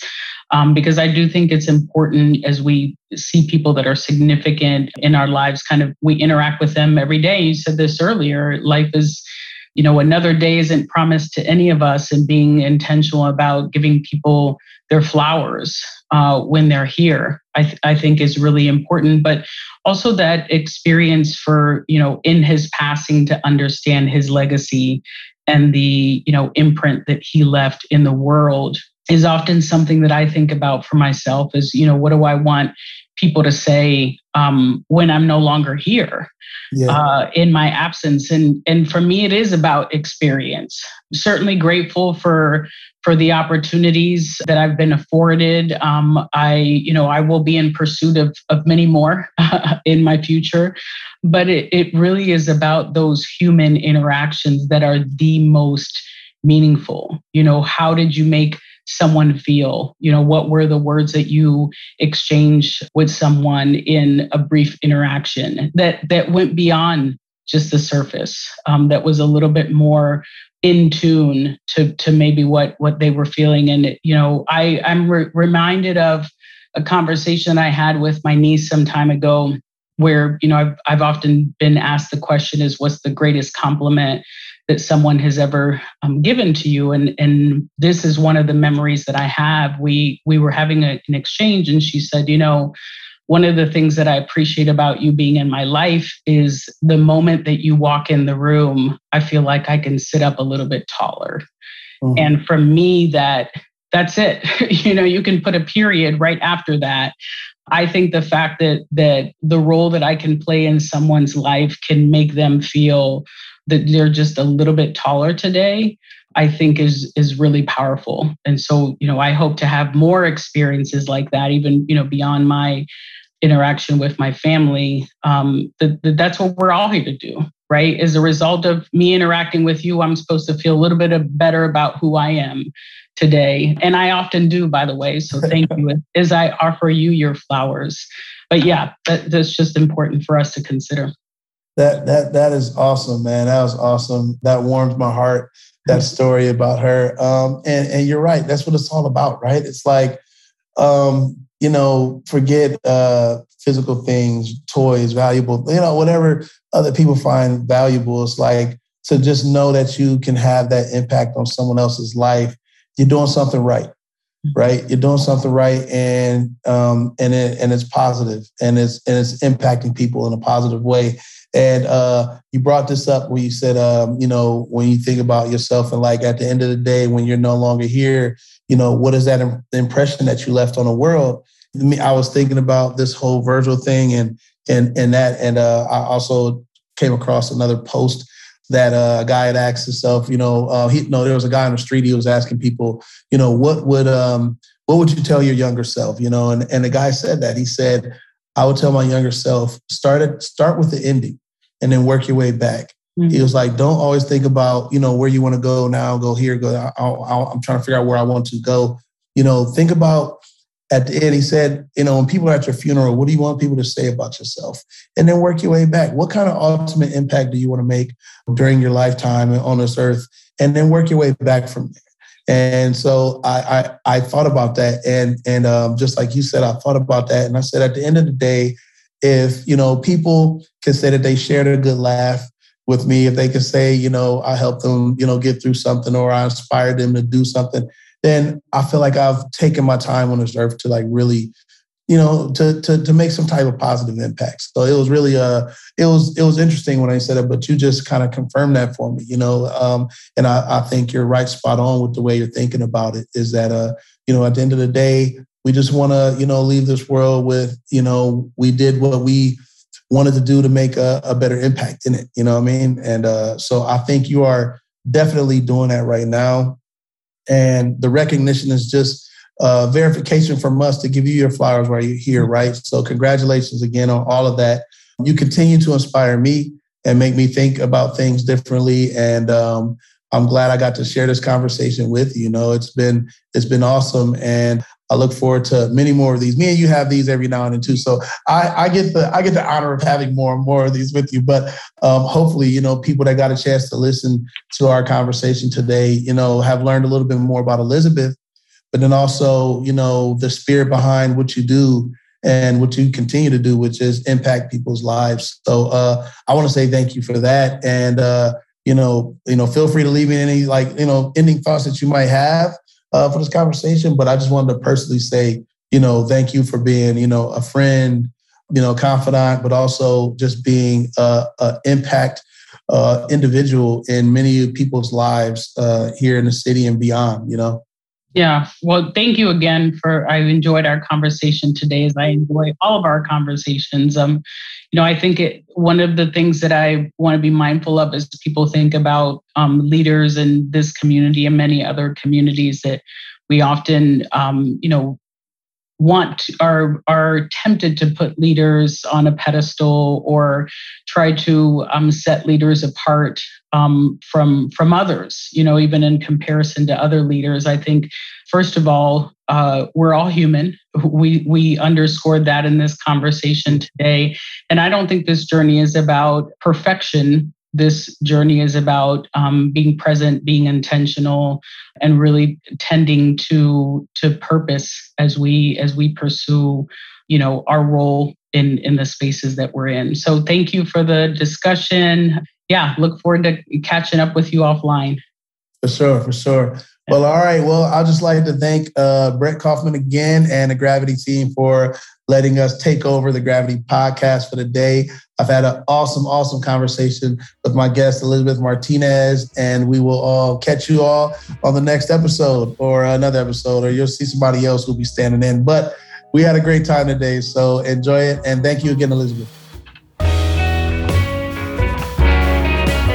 Um, because I do think it's important as we see people that are significant in our lives, kind of we interact with them every day. You said this earlier life is you know, another day isn't promised to any of us, and being intentional about giving people their flowers uh, when they're here, I, th- I think is really important. But also that experience for, you know, in his passing to understand his legacy and the, you know, imprint that he left in the world is often something that I think about for myself is, you know, what do I want people to say um, when I'm no longer here yeah. uh, in my absence. And and for me, it is about experience. certainly grateful for for the opportunities that I've been afforded. Um, I you know I will be in pursuit of of many more [LAUGHS] in my future, but it, it really is about those human interactions that are the most meaningful. You know, how did you make someone feel? You know, what were the words that you exchanged with someone in a brief interaction that that went beyond just the surface? Um, that was a little bit more in tune to to maybe what what they were feeling. And you know, I I'm re- reminded of a conversation I had with my niece some time ago where you know I've, I've often been asked the question is what's the greatest compliment that someone has ever um, given to you. And and this is one of the memories that i have. We we were having a, an exchange and she said you know one of the things that i appreciate about you being in my life is the moment that you walk in the room i feel like i can sit up a little bit taller. Mm-hmm. and for me that that's it. [LAUGHS] You know you can put a period right after that. I think the fact that that the role that I can play in someone's life can make them feel that they're just a little bit taller today i think is is really powerful and so you know i hope to have more experiences like that even you know beyond my interaction with my family um that, that that's what we're all here to do right? As a result of me interacting with you, I'm supposed to feel a little bit better about who I am today. And I often do, by the way. So thank you [LAUGHS] as I offer you your flowers. But yeah, that, that's just important for us to consider. That that that is awesome, man. That was awesome. That warms my heart. That story about her. Um, and and you're right. That's what it's all about, right? It's like, um, you know, forget uh, physical things, toys, valuable, you know, whatever other people find valuable. It's like to just know that you can have that impact on someone else's life. You're doing something right, mm-hmm. right? You're doing something right, and um, and it, and it's positive, and it's and it's impacting people in a positive way. And uh, you brought this up when you said, um, you know, when you think about yourself and like at the end of the day, when you're no longer here, you know, what is that impression that you left on the world? I was thinking about this whole Virgil thing and and and that, and uh, I also came across another post that uh, a guy had asked himself, you know, uh, he no, there was a guy on the street. He was asking people, you know, what would um, what would you tell your younger self, you know? And and the guy said that he said, I would tell my younger self, start at start with the ending and then work your way back. Mm-hmm. He was like, don't always think about, you know, where you want to go now, go here, go. i am trying to figure out where I want to go. You know, think about at the end, he said, you know, when people are at your funeral, what do you want people to say about yourself? And then work your way back. What kind of ultimate impact do you want to make during your lifetime on this earth? And then work your way back from there. And so I I, I thought about that, and and um, just like you said, I thought about that, and I said at the end of the day, if you know people can say that they shared a good laugh with me, if they can say you know I helped them you know get through something or I inspired them to do something, then I feel like I've taken my time on this earth to like really, you know, to to to make some type of positive impact. So it was really uh it was it was interesting when I said it, but you just kind of confirmed that for me, you know. Um, and I, I think you're right spot on with the way you're thinking about it. Is that uh, you know, at the end of the day, we just want to, you know, leave this world with, you know, we did what we wanted to do to make a, a better impact in it. You know what I mean? And uh, so I think you are definitely doing that right now. And the recognition is just uh, verification from us to give you your flowers while you're here, right? So, congratulations again on all of that. You continue to inspire me and make me think about things differently. And um, I'm glad I got to share this conversation with you. You know, it's been it's been awesome, and I look forward to many more of these. Me and you have these every now and then too. So I, I get the I get the honor of having more and more of these with you. But um, hopefully, you know, people that got a chance to listen to our conversation today, you know, have learned a little bit more about Elizabeth, but then also, you know, the spirit behind what you do and what you continue to do, which is impact people's lives. So uh, I want to say thank you for that. And uh, you know, you know, feel free to leave me any like, you know, ending thoughts that you might have uh, for this conversation. But I just wanted to personally say, you know, thank you for being, you know, a friend, you know, confidant, but also just being a, a impact uh, individual in many people's lives uh, here in the city and beyond. You know. Yeah. Well, thank you again for I enjoyed our conversation today as I enjoy all of our conversations. Um, you know, I think it, one of the things that I want to be mindful of is people think about um, leaders in this community and many other communities that we often, um, you know, want are are tempted to put leaders on a pedestal or try to um, set leaders apart um, from from others you know even in comparison to other leaders i think first of all uh, we're all human we we underscored that in this conversation today and i don't think this journey is about perfection this journey is about um, being present, being intentional, and really tending to to purpose as we as we pursue, you know, our role in in the spaces that we're in. So thank you for the discussion. Yeah, look forward to catching up with you offline. For sure, for sure. Well, all right. Well, I'd just like to thank uh, Brett Kaufman again and the Gravity team for letting us take over the Gravity podcast for the day. I've had an awesome, awesome conversation with my guest, Elizabeth Martinez, and we will all catch you all on the next episode or another episode, or you'll see somebody else who'll be standing in. But we had a great time today, so enjoy it. And thank you again, Elizabeth.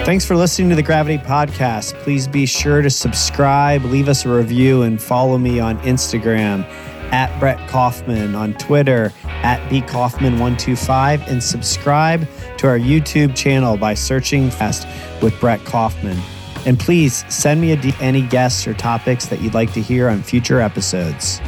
Thanks for listening to the Gravity Podcast. Please be sure to subscribe, leave us a review, and follow me on Instagram at Brett Kaufman, on Twitter at bkaufman125, and subscribe to our YouTube channel by searching Fast with Brett Kaufman. And please send me any guests or topics that you'd like to hear on future episodes.